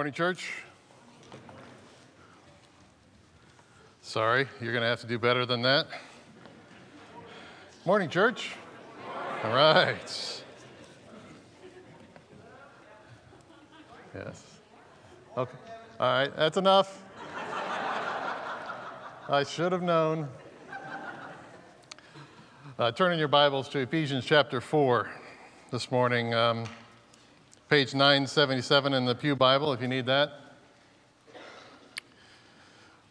Morning, church. Sorry, you're going to have to do better than that. Morning, church. All right. Yes. Okay. All right, that's enough. I should have known. Uh, turn in your Bibles to Ephesians chapter 4 this morning. Um, page 977 in the Pew Bible, if you need that.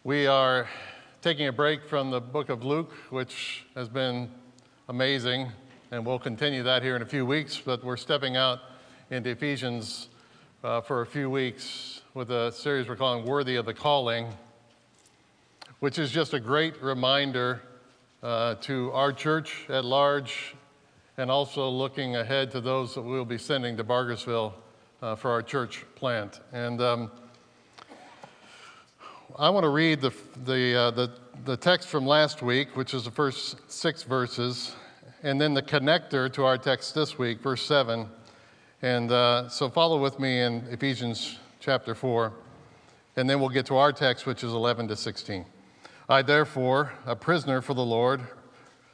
We are taking a break from the book of Luke, which has been amazing, and we'll continue that here in a few weeks, but we're stepping out into Ephesians uh, for a few weeks with a series we're calling Worthy of the Calling, which is just a great reminder uh, to our church at large and also looking ahead to those that we'll be sending to Bargersville uh, for our church plant. And um, I want to read the, the, uh, the, the text from last week, which is the first six verses, and then the connector to our text this week, verse 7. And uh, so follow with me in Ephesians chapter 4, and then we'll get to our text, which is 11 to 16. I, therefore, a prisoner for the Lord,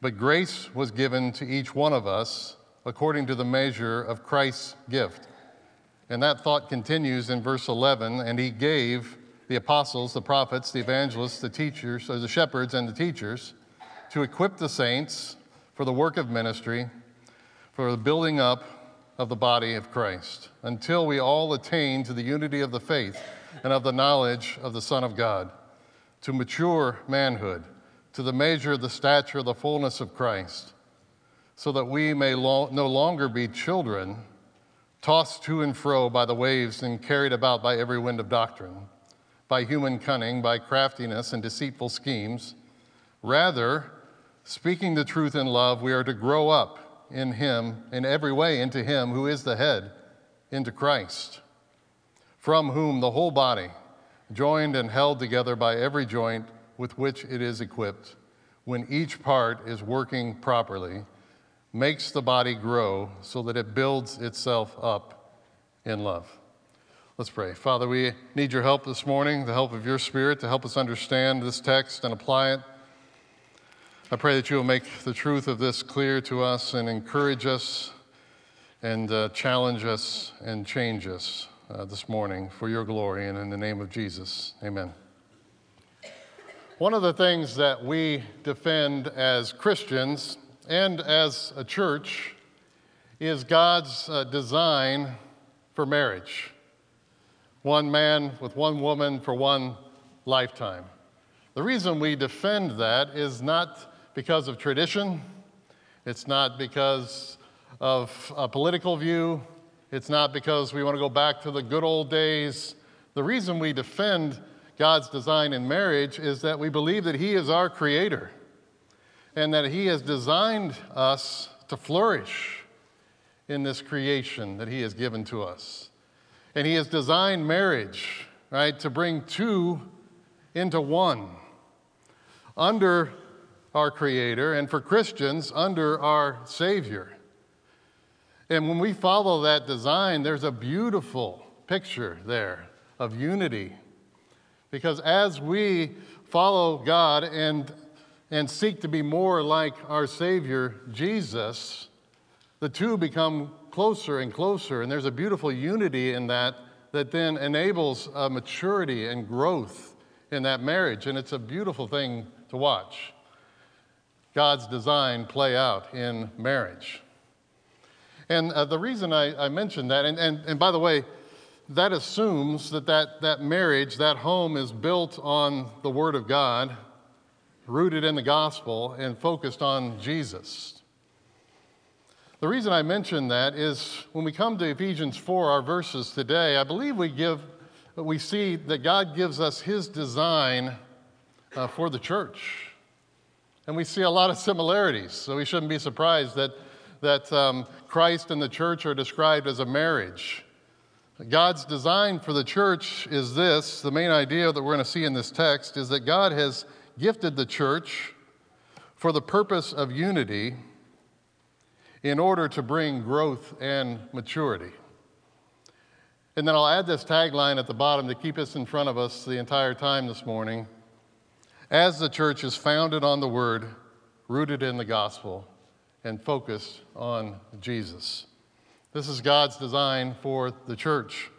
But grace was given to each one of us according to the measure of Christ's gift. And that thought continues in verse 11 and he gave the apostles, the prophets, the evangelists, the teachers, or the shepherds, and the teachers to equip the saints for the work of ministry, for the building up of the body of Christ, until we all attain to the unity of the faith and of the knowledge of the Son of God, to mature manhood to the measure of the stature of the fullness of Christ, so that we may lo- no longer be children, tossed to and fro by the waves and carried about by every wind of doctrine, by human cunning, by craftiness and deceitful schemes. Rather, speaking the truth in love, we are to grow up in Him, in every way, into Him who is the head, into Christ, from whom the whole body, joined and held together by every joint, with which it is equipped, when each part is working properly, makes the body grow so that it builds itself up in love. Let's pray. Father, we need your help this morning, the help of your Spirit to help us understand this text and apply it. I pray that you will make the truth of this clear to us and encourage us and uh, challenge us and change us uh, this morning for your glory and in the name of Jesus. Amen. One of the things that we defend as Christians and as a church is God's uh, design for marriage one man with one woman for one lifetime. The reason we defend that is not because of tradition, it's not because of a political view, it's not because we want to go back to the good old days. The reason we defend God's design in marriage is that we believe that He is our creator and that He has designed us to flourish in this creation that He has given to us. And He has designed marriage, right, to bring two into one under our Creator, and for Christians, under our Savior. And when we follow that design, there's a beautiful picture there of unity because as we follow God and, and seek to be more like our Savior, Jesus, the two become closer and closer. And there's a beautiful unity in that that then enables a maturity and growth in that marriage. And it's a beautiful thing to watch. God's design play out in marriage. And uh, the reason I, I mentioned that, and, and, and by the way, that assumes that, that that marriage, that home is built on the Word of God, rooted in the gospel, and focused on Jesus. The reason I mention that is when we come to Ephesians 4, our verses today, I believe we give we see that God gives us His design uh, for the church. And we see a lot of similarities, so we shouldn't be surprised that, that um, Christ and the church are described as a marriage. God's design for the church is this the main idea that we're going to see in this text is that God has gifted the church for the purpose of unity in order to bring growth and maturity. And then I'll add this tagline at the bottom to keep us in front of us the entire time this morning. As the church is founded on the Word, rooted in the gospel, and focused on Jesus. This is God's design for the church.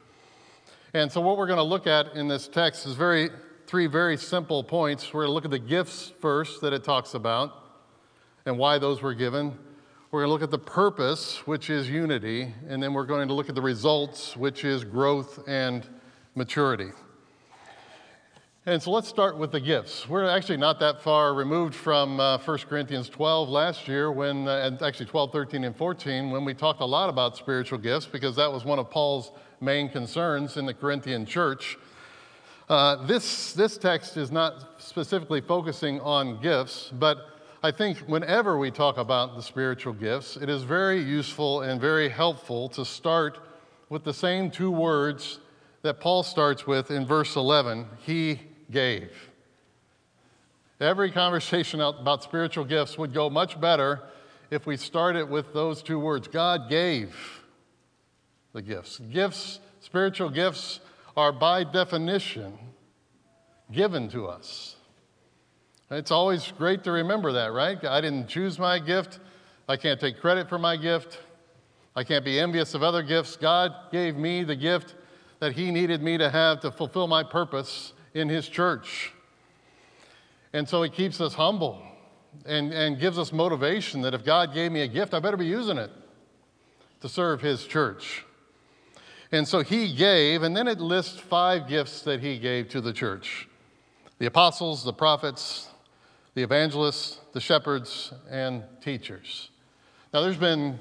And so, what we're going to look at in this text is very, three very simple points. We're going to look at the gifts first that it talks about and why those were given. We're going to look at the purpose, which is unity, and then we're going to look at the results, which is growth and maturity. And so let's start with the gifts. We're actually not that far removed from uh, 1 Corinthians 12 last year, when, uh, and actually 12, 13, and 14, when we talked a lot about spiritual gifts, because that was one of Paul's main concerns in the Corinthian church. Uh, this, this text is not specifically focusing on gifts, but I think whenever we talk about the spiritual gifts, it is very useful and very helpful to start with the same two words that Paul starts with in verse 11 He gave. Every conversation about spiritual gifts would go much better if we started with those two words God gave the gifts. Gifts, spiritual gifts, are by definition given to us. It's always great to remember that, right? I didn't choose my gift. I can't take credit for my gift. I can't be envious of other gifts. God gave me the gift that He needed me to have to fulfill my purpose in His church. And so He keeps us humble and, and gives us motivation that if God gave me a gift, I better be using it to serve His church. And so He gave, and then it lists five gifts that He gave to the church the apostles, the prophets, the evangelists, the shepherds, and teachers. Now, there's been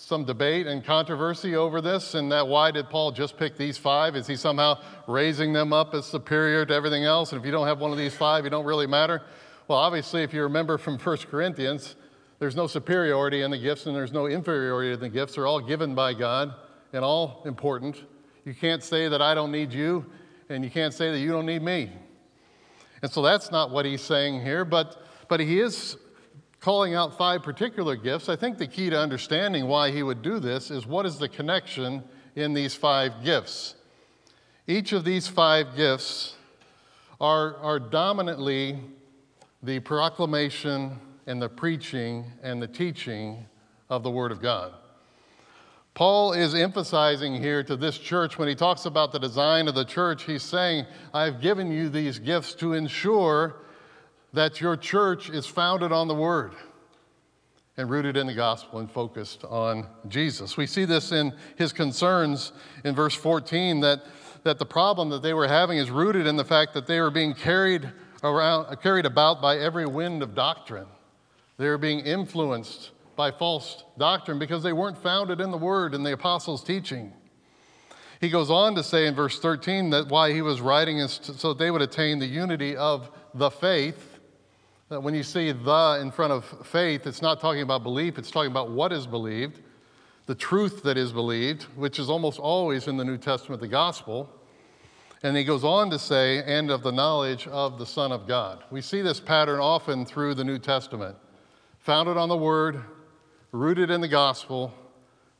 some debate and controversy over this, and that why did Paul just pick these five? Is he somehow raising them up as superior to everything else? And if you don't have one of these five, you don't really matter? Well, obviously, if you remember from 1 Corinthians, there's no superiority in the gifts and there's no inferiority in the gifts. They're all given by God and all important. You can't say that I don't need you, and you can't say that you don't need me. And so that's not what he's saying here, but, but he is calling out five particular gifts. I think the key to understanding why he would do this is what is the connection in these five gifts. Each of these five gifts are, are dominantly the proclamation and the preaching and the teaching of the Word of God. Paul is emphasizing here to this church when he talks about the design of the church, he's saying, I've given you these gifts to ensure that your church is founded on the Word and rooted in the gospel and focused on Jesus. We see this in his concerns in verse 14 that, that the problem that they were having is rooted in the fact that they were being carried, around, carried about by every wind of doctrine. They were being influenced by false doctrine because they weren't founded in the Word and the apostles' teaching. He goes on to say in verse 13 that why he was writing is so that they would attain the unity of the faith. That when you see the in front of faith, it's not talking about belief, it's talking about what is believed, the truth that is believed, which is almost always in the New Testament the gospel. And he goes on to say, and of the knowledge of the Son of God. We see this pattern often through the New Testament. Founded on the Word, rooted in the gospel,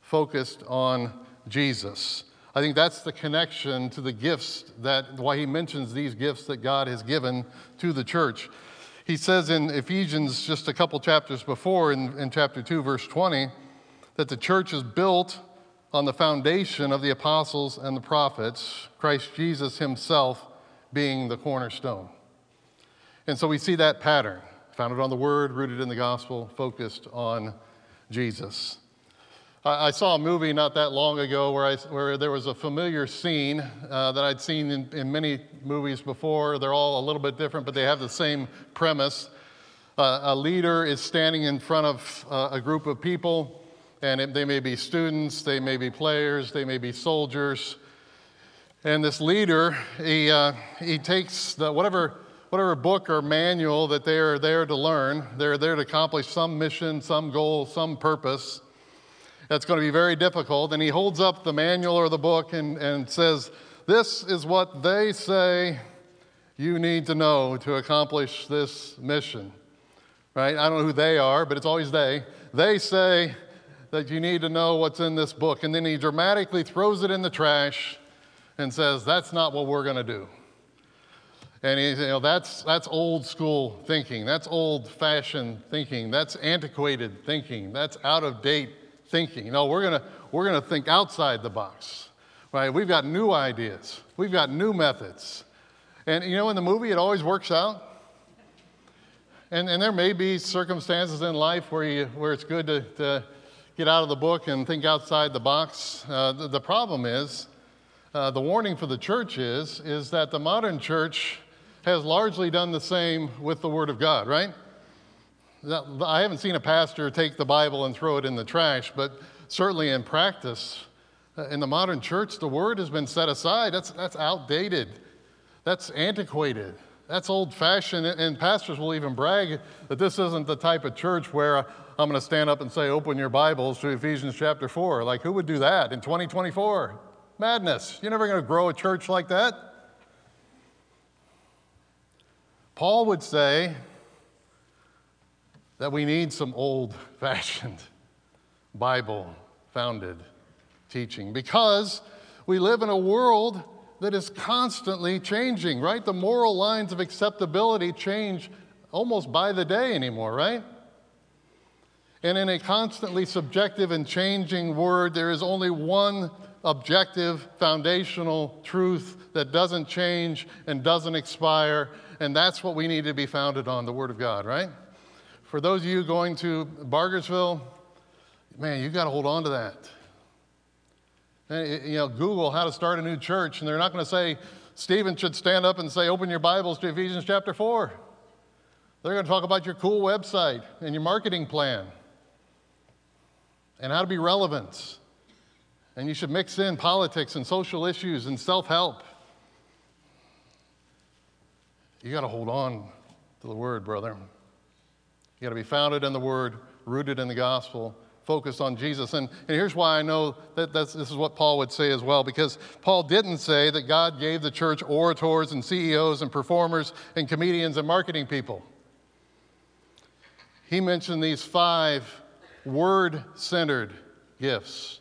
focused on Jesus. I think that's the connection to the gifts that, why he mentions these gifts that God has given to the church. He says in Ephesians, just a couple chapters before, in, in chapter 2, verse 20, that the church is built on the foundation of the apostles and the prophets, Christ Jesus himself being the cornerstone. And so we see that pattern founded on the word, rooted in the gospel, focused on Jesus. I saw a movie not that long ago where, I, where there was a familiar scene uh, that I'd seen in, in, many movies before. They're all a little bit different, but they have the same premise. Uh, a leader is standing in front of uh, a group of people, and it, they may be students, they may be players, they may be soldiers. And this leader, he, uh, he takes the, whatever, whatever book or manual that they are there to learn, they're there to accomplish some mission, some goal, some purpose. That's going to be very difficult. And he holds up the manual or the book and, and says, This is what they say you need to know to accomplish this mission. Right? I don't know who they are, but it's always they. They say that you need to know what's in this book. And then he dramatically throws it in the trash and says, That's not what we're going to do. And he, you know, that's, that's old school thinking. That's old fashioned thinking. That's antiquated thinking. That's out of date thinking. No, we're gonna we're going to think outside the box, right? We've got new ideas, we've got new methods. And you know, in the movie, it always works out. And, and there may be circumstances in life where, you, where it's good to, to get out of the book and think outside the box. Uh, the, the, problem is, uh, the warning for the church is, is that the modern church has largely done the same with the Word of God, right? I haven't seen a pastor take the Bible and throw it in the trash, but certainly in practice, uh, in the modern church, the Word has been set aside. That's, that's outdated, that's antiquated. That's old fashioned, and pastors will even brag that this isn't the type of church where I'm going to stand up and say, Open your Bibles to Ephesians chapter 4. Like, who would do that in 2024? Madness. You're never going to grow a church like that. Paul would say that we need some old fashioned, Bible founded teaching because we live in a world that is constantly changing, right? The moral lines of acceptability change almost by the day anymore, right? And in a constantly subjective and changing word, there is only one objective, foundational truth that doesn't change and doesn't expire, and that's what we need to be founded on the Word of God, right? For those of you going to Bargersville, man, you've got to hold on to that. And, You know, Google how to start a new church, and they're not going to say, Stephen should stand up and say, open your Bibles to Ephesians chapter 4. They're going to talk about your cool website and your marketing plan and how to be relevant. And you should mix in politics and social issues and self help. You got to hold on to the Word, brother. You got to be founded in the Word, rooted in the gospel, focused on Jesus. And, and here's why I know that this is what Paul would say as well, because Paul didn't say that God gave the church orators and CEOs and performers and comedians and marketing people. He mentioned these five word centered gifts.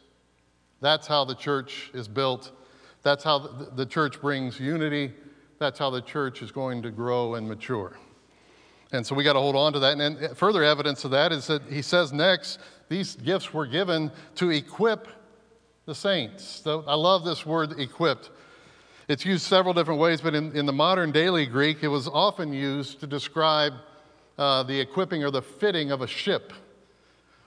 That's how the church is built. That's how the church brings unity. That's how the church is going to grow and mature. And so we got to hold on to that. And further evidence of that is that he says next, these gifts were given to equip the saints. So I love this word equipped. It's used several different ways, but in, in the modern daily Greek, it was often used to describe uh, the equipping or the fitting of a ship.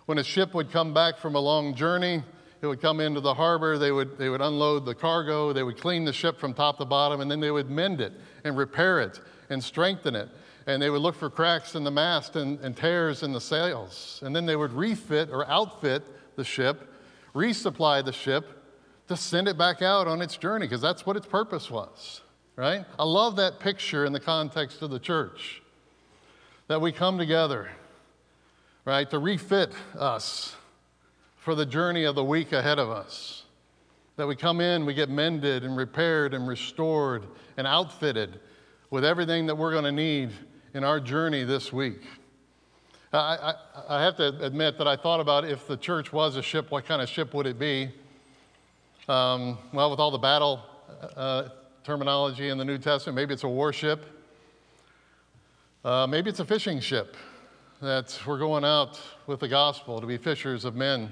When a ship would come back from a long journey, it would come into the harbor, they would, they would unload the cargo, they would clean the ship from top to bottom, and then they would mend it and repair it and strengthen it and they would look for cracks in the mast and, and tears in the sails. And then they would refit or outfit the ship, resupply the ship to send it back out on its journey, because that's what its purpose was, right? I love that picture in the context of the church that we come together, right, to refit us for the journey of the week ahead of us. That we come in, we get mended and repaired and restored and outfitted with everything that we're going to need in our journey this week. I, I, I, have to admit that I thought about if the church was a ship, what kind of ship would it be? Um, well, with all the battle uh, terminology in the New Testament, maybe it's a warship. Uh, maybe it's a fishing ship that we're going out with the gospel to be fishers of men.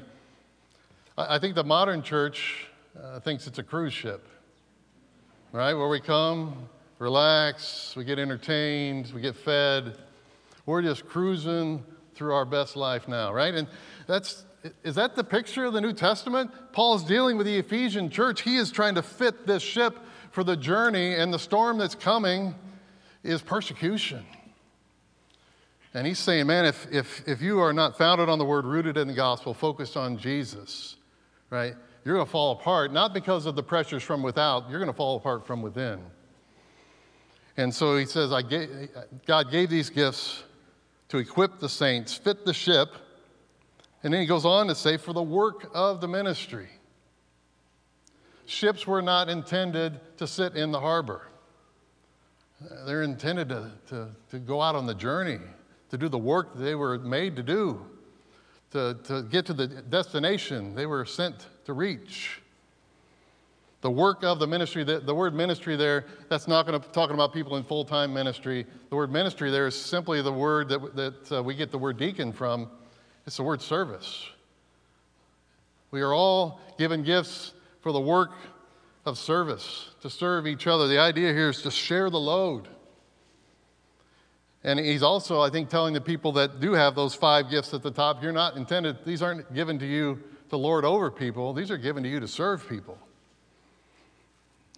I, I think the modern church uh, thinks it's a cruise ship, right? Where we come, relax, we get entertained, we get fed. We're just cruising through our best life now, right? And that's is that the picture of the New Testament? Paul's dealing with the Ephesian church. He is trying to fit this ship for the journey, and the storm that's coming is persecution. And he's saying, man, if, if, if you are not founded on the word, rooted in the gospel, focused on Jesus, right, you're going to fall apart, not because of the pressures from without, you're going to fall apart from within. And so he says, I gave, God gave these gifts to equip the saints, fit the ship, and then he goes on to say, for the work of the ministry. Ships were not intended to sit in the harbor. They're intended to, to, to go out on the journey, to do the work they were made to do, to, to get to the destination they were sent to reach. The work of the ministry, the, the word ministry there, that's not going to talking about people in full time ministry. The word ministry there is simply the word that, that uh, we get the word deacon from. It's the word service. We are all given gifts for the work of service, to serve each other. The idea here is to share the load. And he's also, I think, telling the people that do have those five gifts at the top, you're not intended, these aren't given to you to lord over people, these are given to you to serve people.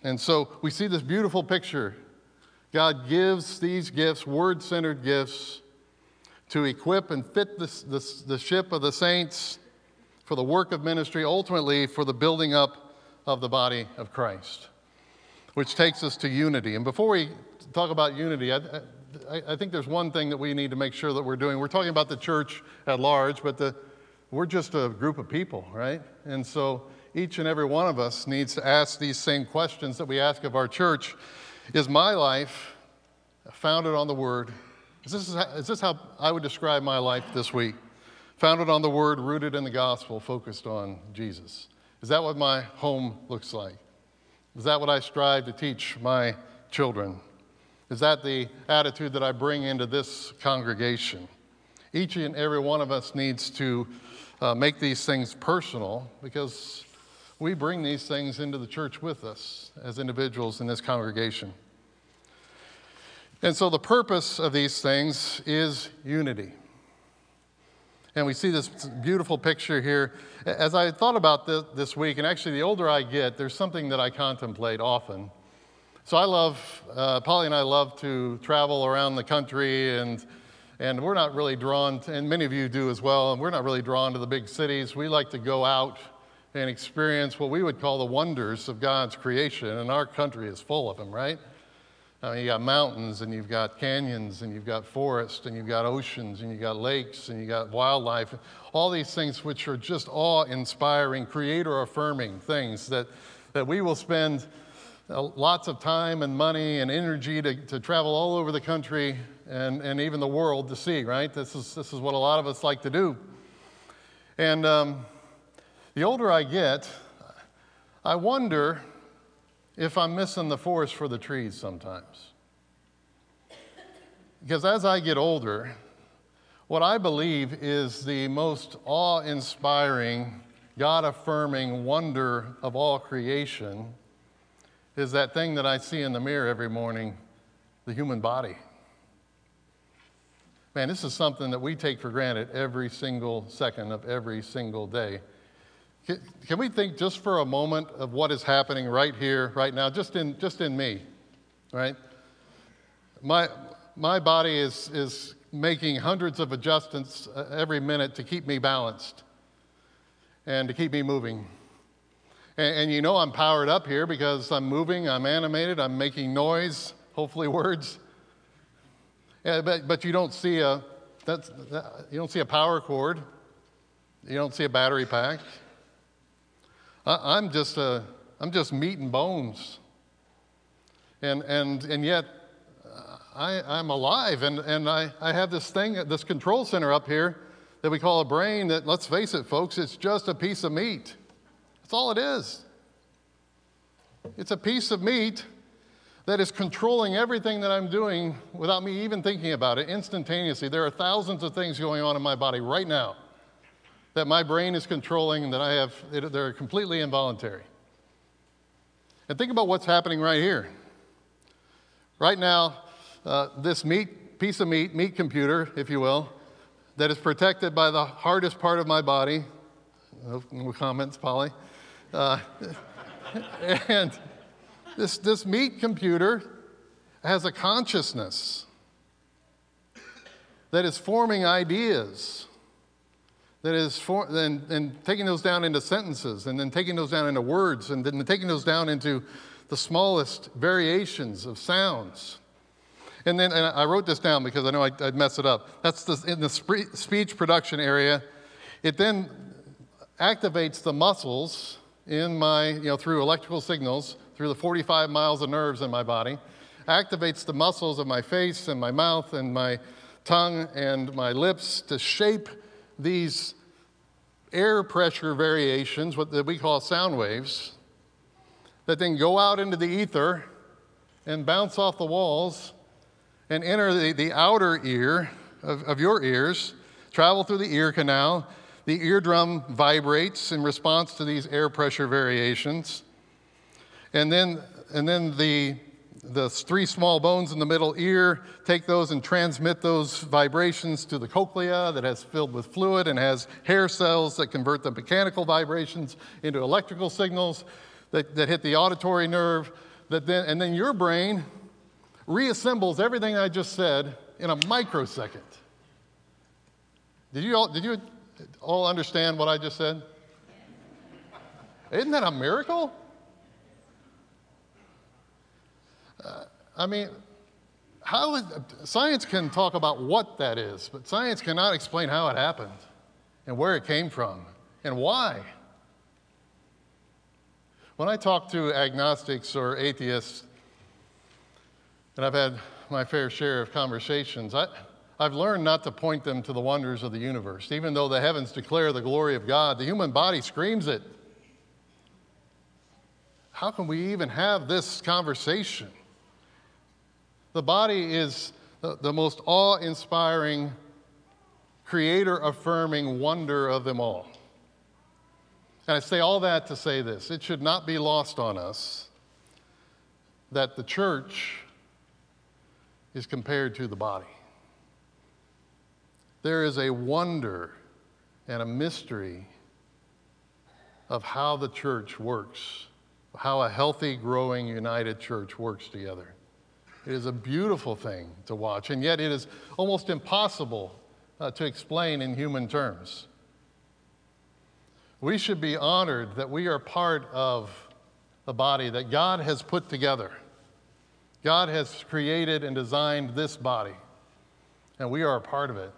And so we see this beautiful picture. God gives these gifts, word centered gifts, to equip and fit this, the ship of the saints for the work of ministry, ultimately for the building up of the body of Christ, which takes us to unity. And before we talk about unity, I, I, I think there's one thing that we need to make sure that we're doing. We're talking about the church at large, but the, we're just a group of people, right? And so each and every one of us needs to ask these same questions that we ask of our church Is my life founded on the Word? Is this, is this how I would describe my life this week? Founded on the Word, rooted in the gospel, focused on Jesus. Is that what my home looks like? Is that what I strive to teach my children? Is that the attitude that I bring into this congregation? Each and every one of us needs to uh, make these things personal because we bring these things into the church with us as individuals in this congregation. And so the purpose of these things is unity. And we see this beautiful picture here. As I thought about this, this week, and actually the older I get, there's something that I contemplate often. So I love, uh, Polly and I love to travel around the country, and, and we're not really drawn, to, and many of you do as well, and we're not really drawn to the big cities. We like to go out and experience what we would call the wonders of God's creation. And our country is full of them, right? I mean, you got mountains and you've got canyons and you've got forests and you've got oceans and you've got lakes and you've got wildlife. All these things which are just awe inspiring, creator affirming things that, that we will spend uh, lots of time and money and energy to, to travel all over the country and, and even the world to see, right? This is, this is what a lot of us like to do. And um, the older I get, I wonder if I'm missing the forest for the trees sometimes. Because as I get older, what I believe is the most awe inspiring, God affirming wonder of all creation is that thing that I see in the mirror every morning the human body. Man, this is something that we take for granted every single second of every single day. Can we think just for a moment of what is happening right here, right now, just in, just in me, right? My, my body is, is making hundreds of adjustments uh, every minute to keep me balanced and to keep me moving. And, and, you know I'm powered up here because I'm moving, I'm animated, I'm making noise, hopefully words. Yeah, but, but you don't see a that's, that, you don't see a power cord, you don't see a battery pack. I, am just, a, I'm just meat and bones. And, and, and yet, uh, I, I'm alive, and, and I, I have this thing, this control center up here that we call a brain that, let's face it, folks, it's just a piece of meat. That's all it is. It's a piece of meat that is controlling everything that I'm doing without me even thinking about it instantaneously. There are thousands of things going on in my body right now that my brain is controlling and that I have, they're completely involuntary. And think about what's happening right here. Right now, uh, this meat, piece of meat, meat computer, if you will, that is protected by the hardest part of my body. No, no comments, Polly. Uh, and this, this meat computer has a consciousness that is forming ideas that is for, and, and taking those down into sentences and then taking those down into words and then taking those down into the smallest variations of sounds. And then and I wrote this down because I know I'd, I'd mess it up. That's the, in the spe- speech production area. It then activates the muscles in my, you know, through electrical signals, through the 45 miles of nerves in my body, activates the muscles of my face and my mouth and my tongue and my lips to shape these air pressure variations, what we call sound waves, that then go out into the ether and bounce off the walls and enter the, the outer ear of, of your ears, travel through the ear canal. The eardrum vibrates in response to these air pressure variations. And then, and then the, the three small bones in the middle ear take those and transmit those vibrations to the cochlea that has filled with fluid and has hair cells that convert the mechanical vibrations into electrical signals that, that hit the auditory nerve. That then, and then your brain reassembles everything I just said in a microsecond. Did you all, did you all understand what I just said? Isn't that a miracle? I mean, how is, science can talk about what that is, but science cannot explain how it happened and where it came from and why. When I talk to agnostics or atheists, and I've had my fair share of conversations, I, I've learned not to point them to the wonders of the universe. Even though the heavens declare the glory of God, the human body screams it. How can we even have this conversation? The body is the, the most awe inspiring, creator affirming wonder of them all. And I say all that to say this it should not be lost on us that the church is compared to the body. There is a wonder and a mystery of how the church works, how a healthy, growing, united church works together. It is a beautiful thing to watch, and yet it is almost impossible uh, to explain in human terms. We should be honored that we are part of the body that God has put together. God has created and designed this body, and we are a part of it.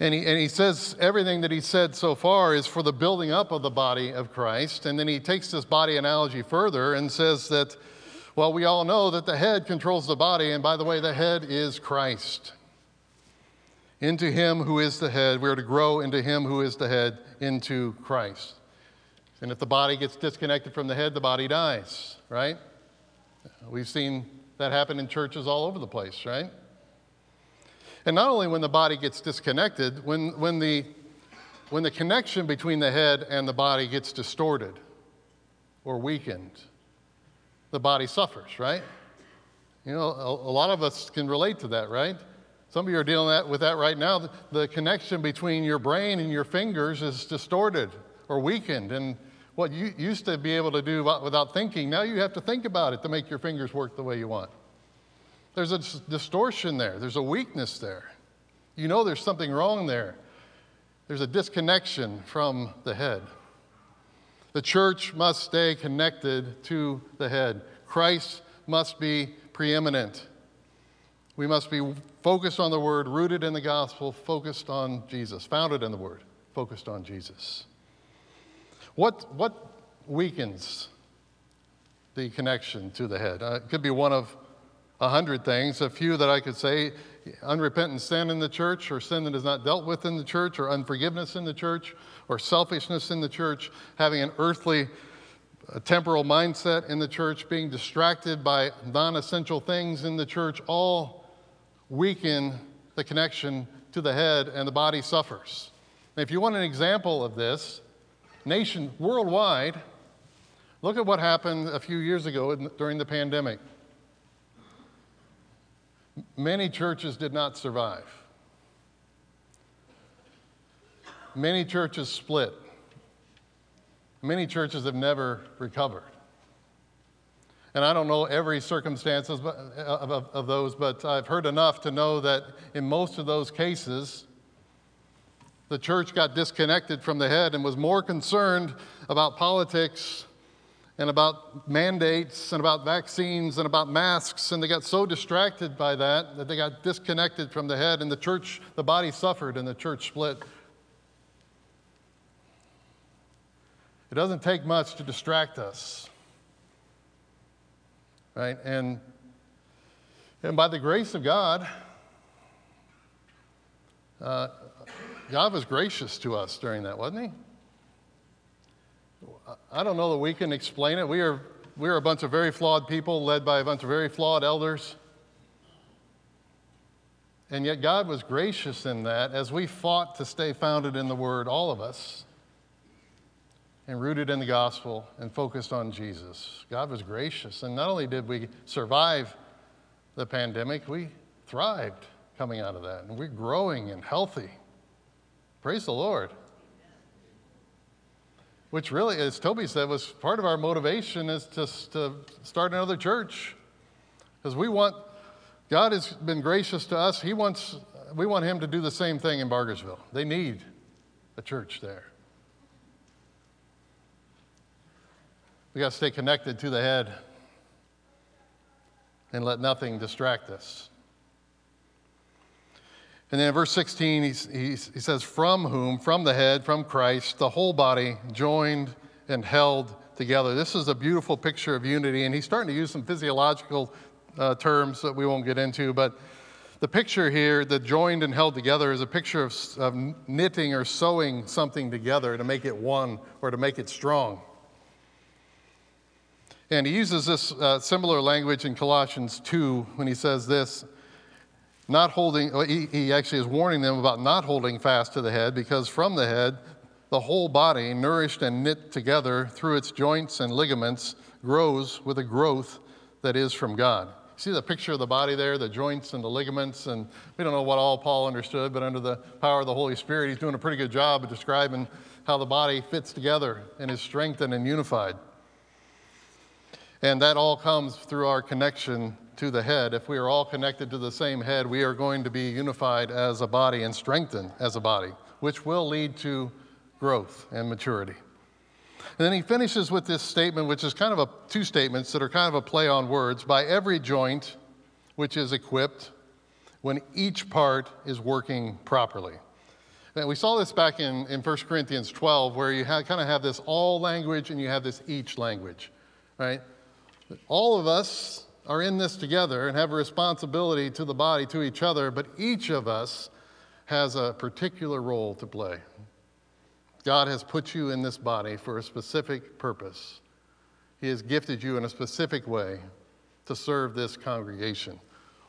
And he, and he says everything that he said so far is for the building up of the body of Christ. And then he takes this body analogy further and says that, well, we all know that the head controls the body. And by the way, the head is Christ. Into him who is the head, we are to grow into him who is the head, into Christ. And if the body gets disconnected from the head, the body dies, right? We've seen that happen in churches all over the place, right? And not only when the body gets disconnected, when, when, the, when the connection between the head and the body gets distorted or weakened, the body suffers, right? You know, a, a lot of us can relate to that, right? Some of you are dealing with that right now. The, the connection between your brain and your fingers is distorted or weakened. And what you used to be able to do without thinking, now you have to think about it to make your fingers work the way you want. There's a distortion there, there's a weakness there. You know there's something wrong there. There's a disconnection from the head. The church must stay connected to the head. Christ must be preeminent. We must be focused on the word, rooted in the gospel, focused on Jesus, founded in the word, focused on Jesus. What, what weakens the connection to the head? Uh, it could be one of a hundred things. A few that I could say unrepentant sin in the church, or sin that is not dealt with in the church, or unforgiveness in the church, or selfishness in the church, having an earthly, temporal mindset in the church, being distracted by non essential things in the church, all weaken the connection to the head, and the body suffers. And if you want an example of this, nation worldwide, look at what happened a few years ago during the pandemic. Many churches did not survive. Many churches split. Many churches have never recovered. And I don't know every circumstances of, of, of, those, but I've heard enough to know that in most of those cases, The church got disconnected from the head and was more concerned about politics and about mandates and about vaccines and about masks, and they got so distracted by that that they got disconnected from the head, and the church, the body suffered, and the church split. It doesn't take much to distract us, right? And, and by the grace of God, uh, God was gracious to us during that, wasn't He? I don't know that we can explain it. We are, we are a bunch of very flawed people led by a bunch of very flawed elders. And yet, God was gracious in that as we fought to stay founded in the Word, all of us, and rooted in the gospel and focused on Jesus. God was gracious. And not only did we survive the pandemic, we thrived coming out of that. And we're growing and healthy. Praise the Lord. Which really, as Toby said, was part of our motivation is just to start another church. Because we want, God has been gracious to us. He wants, we want Him to do the same thing in Bargersville. They need a church there. We got to stay connected to the head and let nothing distract us. And then in verse 16, he says, From whom, from the head, from Christ, the whole body joined and held together. This is a beautiful picture of unity. And he's starting to use some physiological uh, terms that we won't get into. But the picture here, the joined and held together, is a picture of, of knitting or sewing something together to make it one or to make it strong. And he uses this uh, similar language in Colossians 2 when he says this not holding, he, he actually is warning them about not holding fast to the head because from the head, the whole body, nourished and knit together through its joints and ligaments, grows with a growth that is from God. See the picture of the body there, the joints and the ligaments, and we don't know what all Paul understood, but under the power of the Holy Spirit, he's doing a pretty good job of describing how the body fits together and is strengthened and unified. And that all comes through our connection to the head. If we are all connected to the same head, we are going to be unified as a body and strengthened as a body, which will lead to growth and maturity. And then he finishes with this statement, which is kind of a two statements that are kind of a play on words by every joint which is equipped when each part is working properly. And we saw this back in, in 1 Corinthians 12, where you kind of have this all language and you have this each language, right? All of us are in this together and have a responsibility to the body, to each other, but each of us has a particular role to play. God has put you in this body for a specific purpose. He has gifted you in a specific way to serve this congregation.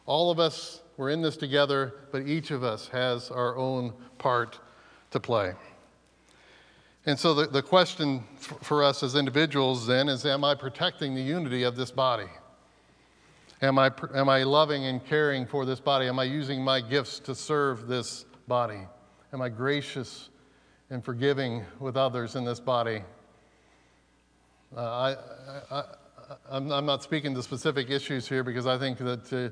All of us, we're in this together, but each of us has our own part to play. And so the, the question for us as individuals then is Am I protecting the unity of this body? Am I, am I loving and caring for this body? Am I using my gifts to serve this body? Am I gracious and forgiving with others in this body? Uh, I, I'm not speaking to specific issues here because I think that, uh,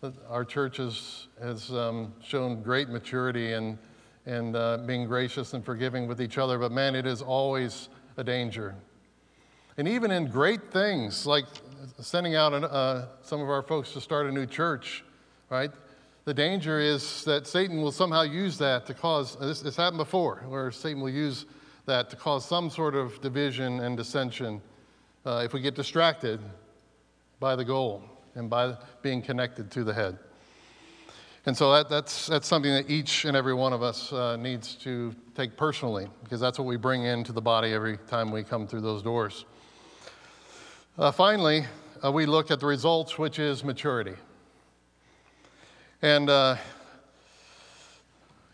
that our church has, has um, shown great maturity and and uh, being gracious and forgiving with each other. But man, it is always a danger. And even in great things like sending out an, uh, some of our folks to start a new church, right? The danger is that Satan will somehow use that to cause, this, this happened before, where Satan will use that to cause some sort of division and dissension uh, if we get distracted by the goal and by being connected to the head. And so that, that's, that's something that each and every one of us uh, needs to take personally, because that's what we bring into the body every time we come through those doors. Uh, finally, uh, we look at the results, which is maturity. And uh,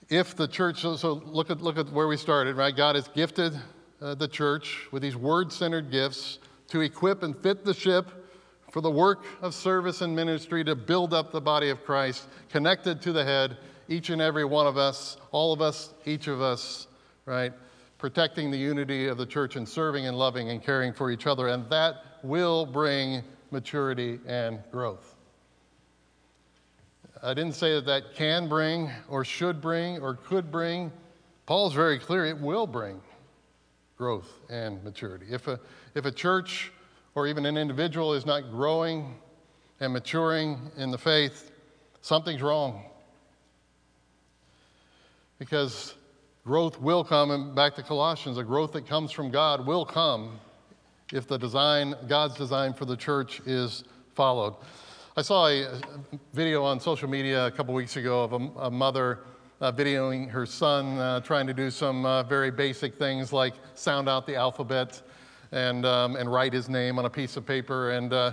if the church, so, so, look, at, look at where we started, right? God has gifted uh, the church with these word centered gifts to equip and fit the ship for the work of service and ministry to build up the body of Christ, connected to the head, each and every one of us, all of us, each of us, right? Protecting the unity of the church and serving and loving and caring for each other. And that will bring maturity and growth. I didn't say that that can bring or should bring or could bring Paul's very clear it will bring growth and maturity. If a, if a church or even an individual is not growing and maturing in the faith, something's wrong. Because growth will come, and back to Colossians, a growth that comes from God will come if the design, God's design for the church is followed. I saw a video on social media a couple weeks ago of a, a mother uh, videoing her son uh, trying to do some uh, very basic things like sound out the alphabet and, um, and write his name on a piece of paper. And, uh,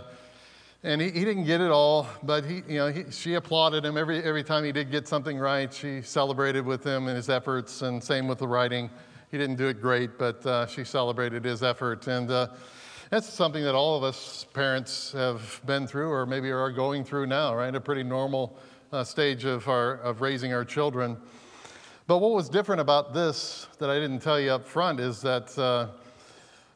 and he, he didn't get it all, but he, you know, he, she applauded him every, every time he did get something right. She celebrated with him and his efforts, and same with the writing. He didn't do it great, but uh, she celebrated his effort. And uh, that's something that all of us parents have been through or maybe are going through now, right? A pretty normal uh, stage of, our, of raising our children. But what was different about this that I didn't tell you up front is that uh,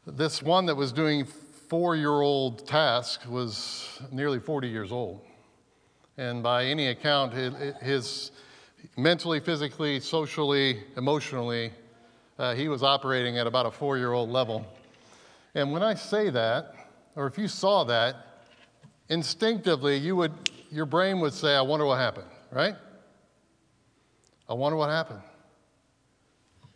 this one that was doing four year old tasks was nearly 40 years old. And by any account, his mentally, physically, socially, emotionally, uh, he was operating at about a four year old level. And when I say that, or if you saw that, instinctively you would your brain would say, I wonder what happened, right? I wonder what happened.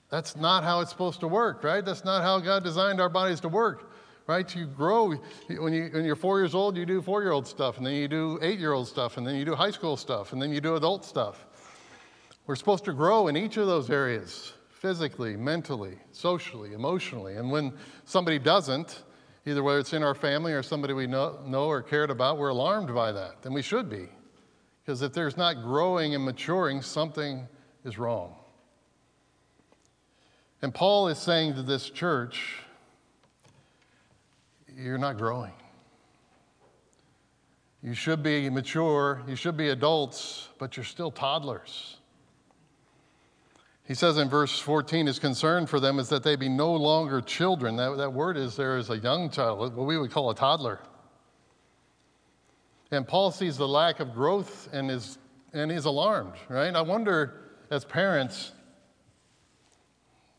That's not how it's supposed to work, right? That's not how God designed our bodies to work, right? You grow. When, you, when you're four years old, you do four year old stuff, and then you do eight year old stuff, and then you do high school stuff, and then you do adult stuff. We're supposed to grow in each of those areas physically, mentally, socially, emotionally. And when somebody doesn't, either whether it's in our family or somebody we know, know or cared about, we're alarmed by that. And we should be. Because if there's not growing and maturing, something is wrong. And Paul is saying to this church, you're not growing. You should be mature, you should be adults, but you're still toddlers. He says in verse 14, his concern for them is that they be no longer children. That, that word is there is a young child, what we would call a toddler. And Paul sees the lack of growth and is, and he's alarmed, right? I wonder, as parents,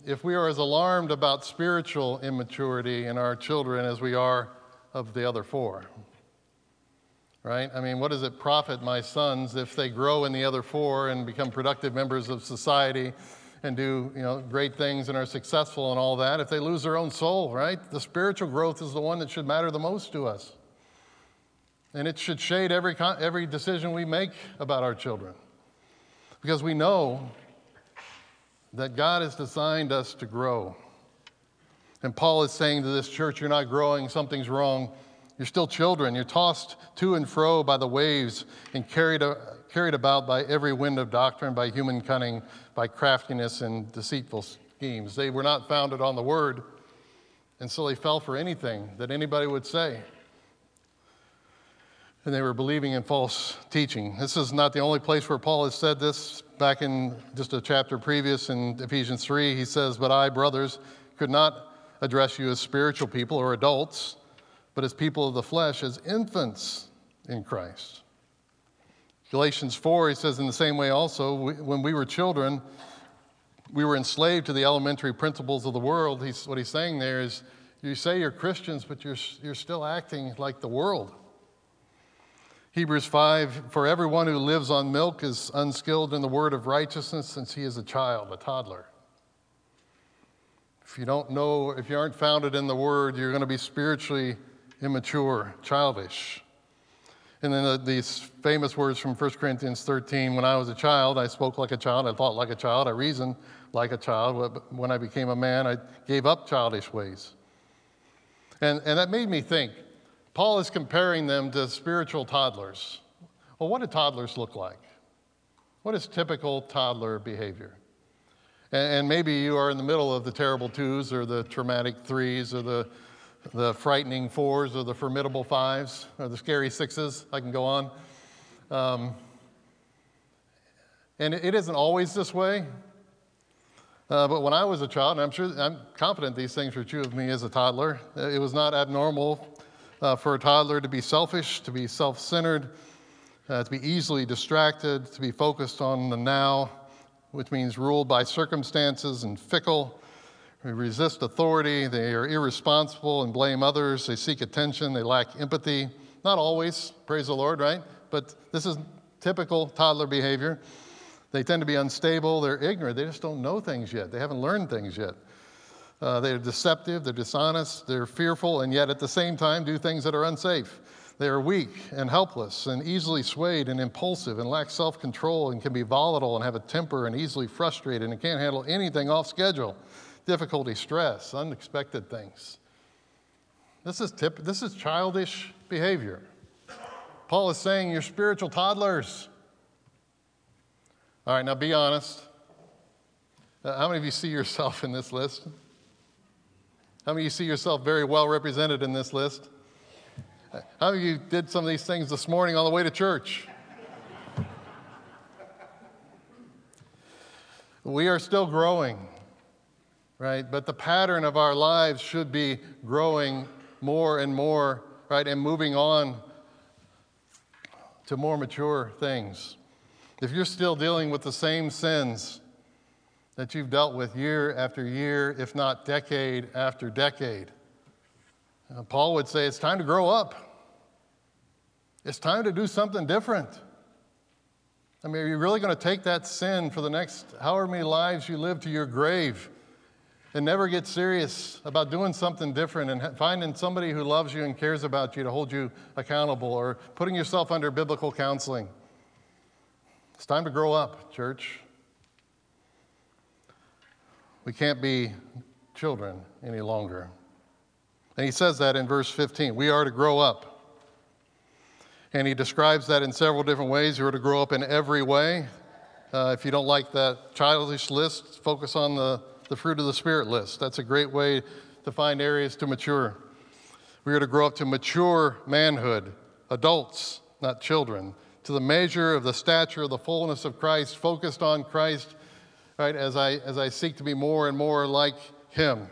if we are as alarmed about spiritual immaturity in our children as we are of the other four. Right? I mean, what does it profit my sons if they grow in the other four and become productive members of society and do you know, great things and are successful and all that, if they lose their own soul, right? The spiritual growth is the one that should matter the most to us. And it should shade every, every decision we make about our children. Because we know that God has designed us to grow. And Paul is saying to this church, You're not growing, something's wrong. You're still children. You're tossed to and fro by the waves and carried, uh, carried about by every wind of doctrine, by human cunning, by craftiness and deceitful schemes. They were not founded on the word, and so they fell for anything that anybody would say. And they were believing in false teaching. This is not the only place where Paul has said this. Back in just a chapter previous in Ephesians 3, he says, But I, brothers, could not address you as spiritual people or adults, but as people of the flesh, as infants in Christ. Galatians 4, he says, in the same way also, we, when we were children, we were enslaved to the elementary principles of the world. He's, what he's saying there is, you say you're Christians, but you're, you're still acting like the world. Hebrews 5 For everyone who lives on milk is unskilled in the word of righteousness since he is a child, a toddler. If you don't know, if you aren't founded in the word, you're going to be spiritually immature, childish. And then these famous words from 1 Corinthians 13 When I was a child, I spoke like a child, I thought like a child, I reasoned like a child. When I became a man, I gave up childish ways. And, and that made me think Paul is comparing them to spiritual toddlers. Well, what do toddlers look like? What is typical toddler behavior? And, maybe you are in the middle of the terrible twos or the traumatic threes or the the frightening fours or the formidable fives or the scary sixes. I can go on. Um, and it isn't always this way. Uh, but when I was a child, and I'm sure I'm confident these things were true of me as a toddler, uh, it was not abnormal uh, for a toddler to be selfish, to be self centered, uh, to be easily distracted, to be focused on the now which means ruled by circumstances and fickle. They resist authority. They are irresponsible and blame others. They seek attention. They lack empathy. Not always, praise the Lord, right? But this is typical toddler behavior. They tend to be unstable. They're ignorant. They just don't know things yet. They haven't learned things yet. Uh, they're deceptive. They're dishonest. They're fearful, and yet at the same time do things that are unsafe. They are weak and helpless and easily swayed and impulsive and lack self control and can be volatile and have a temper and easily frustrated and can't handle anything off schedule, difficulty, stress, unexpected things. This is, tip, this is childish behavior. Paul is saying you're spiritual toddlers. All right, now be honest. Uh, how many of you see yourself in this list? How many of you see yourself very well represented in this list? How many of you did some of these things this morning on the way to church? we are still growing, right? But the pattern of our lives should be growing more and more, right? And moving on to more mature things. If you're still dealing with the same sins that you've dealt with year after year, if not decade after decade, uh, Paul would say it's time to grow up. It's time to do something different. I mean, are you really going to take that sin for the next however many lives you live to your grave and never get serious about doing something different and finding somebody who loves you and cares about you to hold you accountable or putting yourself under biblical counseling? It's time to grow up, church. We can't be children any longer. And he says that in verse 15. We are to grow up. And he describes that in several different ways. You are to grow up in every way. Uh, if you don't like that childish list, focus on the, the fruit of the Spirit list. That's a great way to find areas to mature. We are to grow up to mature manhood, adults, not children, to the measure of the stature of the fullness of Christ, focused on Christ, right, as I, as I seek to be more and more like Him.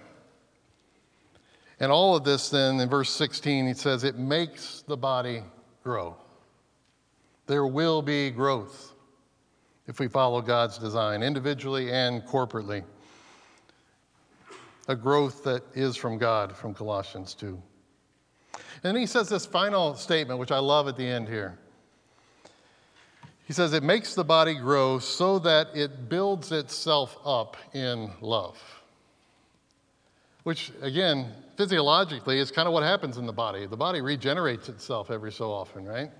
And all of this, then, in verse 16, he says, it makes the body grow. There will be growth if we follow God's design, individually and corporately. A growth that is from God, from Colossians 2. And then he says this final statement, which I love at the end here. He says, It makes the body grow so that it builds itself up in love. Which, again, physiologically is kind of what happens in the body. The body regenerates itself every so often, right?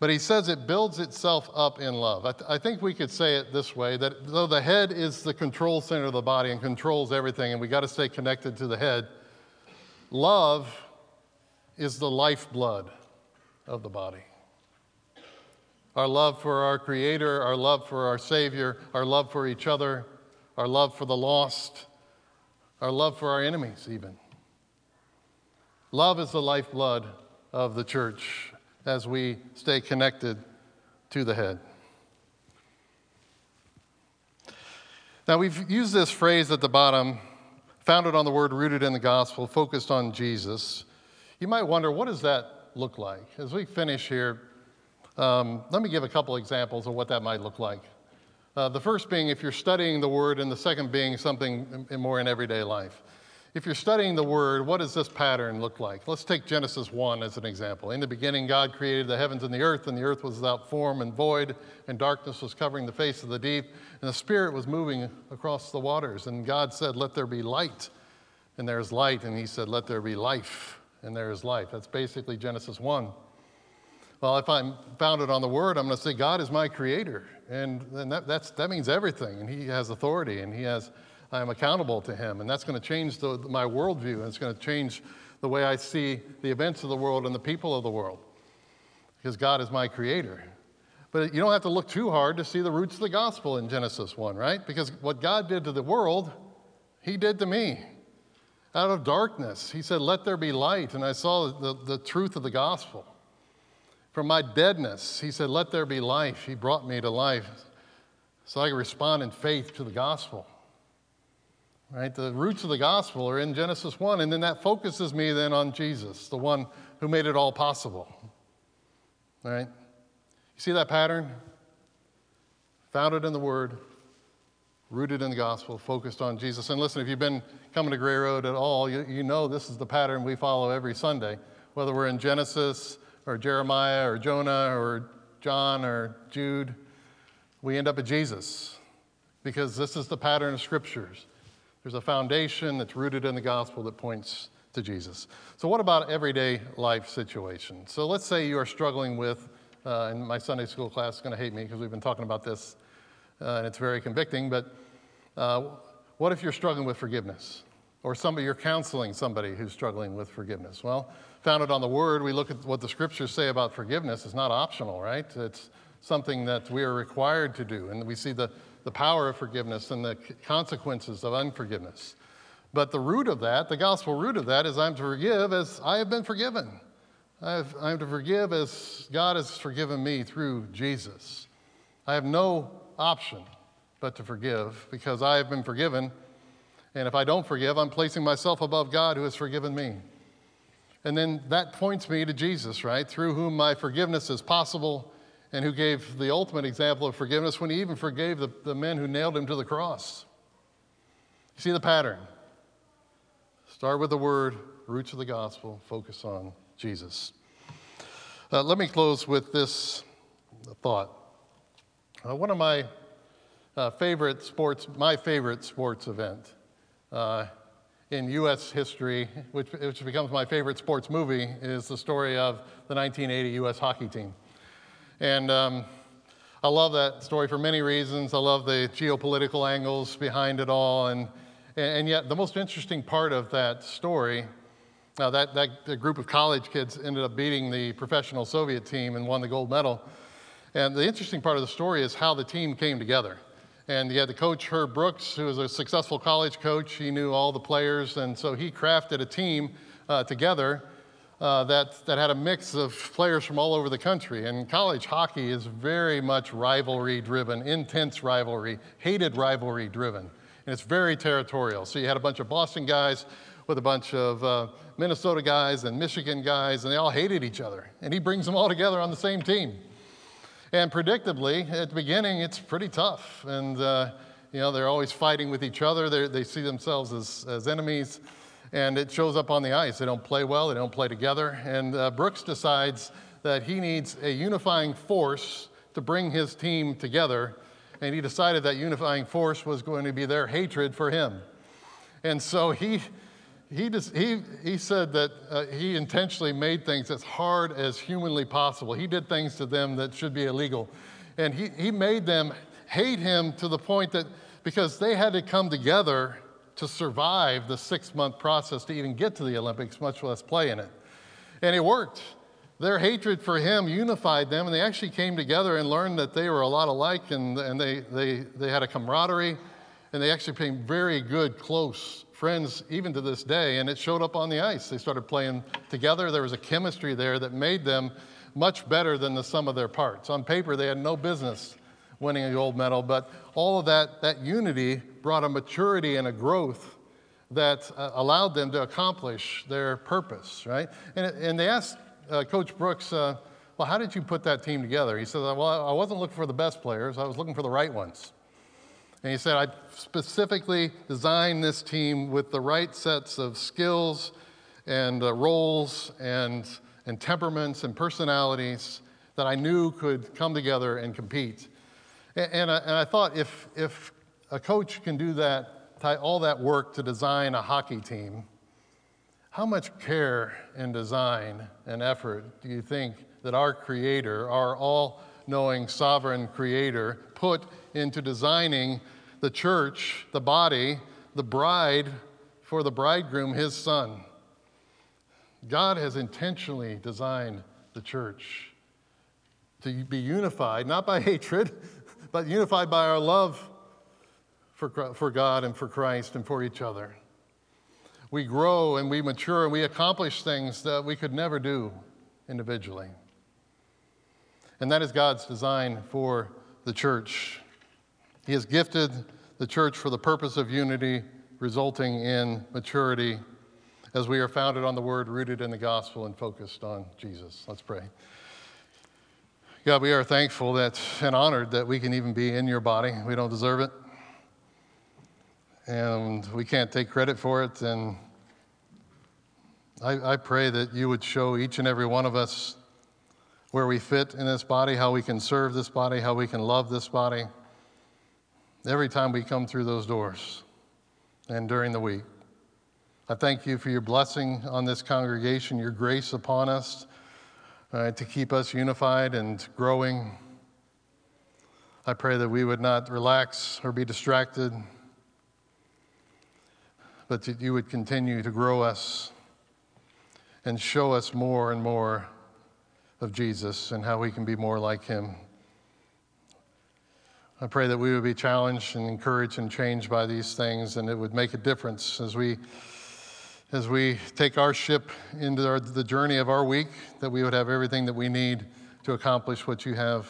But he says it builds itself up in love. I, th- I, think we could say it this way that though the head is the control center of the body and controls everything, and we got to stay connected to the head, love is the lifeblood of the body. Our love for our Creator, our love for our Savior, our love for each other, our love for the lost, our love for our enemies, even. Love is the lifeblood of the church as we stay connected to the head. Now, we've used this phrase at the bottom, founded on the word rooted in the gospel, focused on Jesus. You might wonder, what does that look like? As we finish here, um, let me give a couple examples of what that might look like. Uh, the first being if you're studying the Word, and the second being something in, more in everyday life. If you're studying the Word, what does this pattern look like? Let's take Genesis 1 as an example. In the beginning, God created the heavens and the earth, and the earth was without form and void, and darkness was covering the face of the deep, and the Spirit was moving across the waters. And God said, Let there be light. And there's light, and He said, Let there be life. And there is life. That's basically Genesis 1. Well, if I'm founded on the Word, I'm going to say, God is my creator. And then that, that's, that means everything. And He has authority, and He has, I'm accountable to Him. And that's going to change the, my worldview, and it's going to change the way I see the events of the world and the people of the world. Because God is my creator. But you don't have to look too hard to see the roots of the gospel in Genesis 1, right? Because what God did to the world, He did to me. Out of darkness, He said, Let there be light. And I saw the, the truth of the gospel. From my deadness, he said, Let there be life. He brought me to life so I could respond in faith to the gospel. Right? The roots of the gospel are in Genesis 1, and then that focuses me then on Jesus, the one who made it all possible. Right? You see that pattern? founded in the Word, rooted in the gospel, focused on Jesus. And listen, if you've been coming to Gray Road at all, you, you know this is the pattern we follow every Sunday, whether we're in Genesis or Jeremiah or Jonah or John or Jude, we end up at Jesus because this is the pattern of scriptures. There's a foundation that's rooted in the gospel that points to Jesus. So, what about everyday life situations? So, let's say you are struggling with, uh, and my Sunday school class is going to hate me because we've been talking about this, uh, and it's very convicting, but uh, what if you're struggling with forgiveness? Or somebody, you're counseling somebody who's struggling with forgiveness. Well, founded on the Word, we look at what the scriptures say about forgiveness. It's not optional, right? It's something that we are required to do. And we see the, the power of forgiveness and the consequences of unforgiveness. But the root of that, the gospel root of that, is I'm to forgive as I have been forgiven. I I'm to forgive as God has forgiven me through Jesus. I have no option but to forgive because I have been forgiven. And if I don't forgive, I'm placing myself above God who has forgiven me. And then that points me to Jesus, right? Through whom my forgiveness is possible and who gave the ultimate example of forgiveness when he even forgave the, the men who nailed him to the cross. You see the pattern. Start with the word, roots of the gospel, focus on Jesus. Uh, let me close with this thought. Uh, one of my uh, favorite sports, my favorite sports event uh, in U.S. history, which, which becomes my favorite sports movie, is the story of the 1980 U.S. hockey team. And um, I love that story for many reasons. I love the geopolitical angles behind it all. And, and yet, the most interesting part of that story, now that, that group of college kids ended up beating the professional Soviet team and won the gold medal. And the interesting part of the story is how the team came together. And he had the coach, Herb Brooks, who was a successful college coach. He knew all the players, and so he crafted a team uh, together uh, that, that had a mix of players from all over the country. And college hockey is very much rivalry driven, intense rivalry, hated rivalry driven. And it's very territorial. So you had a bunch of Boston guys with a bunch of uh, Minnesota guys and Michigan guys, and they all hated each other. And he brings them all together on the same team. And predictably, at the beginning, it's pretty tough. And, uh, you know, they're always fighting with each other. They're, they see themselves as, as enemies and it shows up on the ice. They don't play well, they don't play together. And uh, Brooks decides that he needs a unifying force to bring his team together. And he decided that unifying force was going to be their hatred for him. And so he, he, just, he, he said that uh, he intentionally made things as hard as humanly possible. He did things to them that should be illegal. And he, he made them hate him to the point that because they had to come together to survive the six month process to even get to the Olympics, much less play in it. And it worked. Their hatred for him unified them, and they actually came together and learned that they were a lot alike, and, and they, they, they had a camaraderie, and they actually became very good, close friends even to this day, and it showed up on the ice. They started playing together. There was a chemistry there that made them much better than the sum of their parts. On paper, they had no business winning a gold medal, but all of that, that unity brought a maturity and a growth that uh, allowed them to accomplish their purpose, right? And, and they asked uh, Coach Brooks, uh, well, how did you put that team together? He said, well, I wasn't looking for the best players, I was looking for the right ones. And he said, I specifically designed this team with the right sets of skills and uh, roles and, and temperaments and personalities that I knew could come together and compete. And, and, I, and I thought if, if a coach can do that, all that work to design a hockey team, how much care and design and effort do you think that our Creator, our all knowing sovereign Creator, put into designing the church, the body, the bride for the bridegroom, his son? God has intentionally designed the church to be unified, not by hatred, but unified by our love for, for God and for Christ and for each other. We grow and we mature and we accomplish things that we could never do individually. And that is God's design for the church. He has gifted the church for the purpose of unity, resulting in maturity as we are founded on the word, rooted in the gospel, and focused on Jesus. Let's pray. God, we are thankful that and honored that we can even be in your body. We don't deserve it. And we can't take credit for it. And I, I pray that you would show each and every one of us where we fit in this body, how we can serve this body, how we can love this body every time we come through those doors and during the week. I thank you for your blessing on this congregation, your grace upon us uh, to keep us unified and growing. I pray that we would not relax or be distracted, but that you would continue to grow us and show us more and more of Jesus and how we can be more like him. I pray that we would be challenged and encouraged and changed by these things, and it would make a difference as we as we take our ship into our, the journey of our week, that we would have everything that we need to accomplish what you have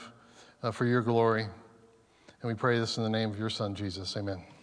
uh, for your glory. And we pray this in the name of your Son, Jesus. Amen.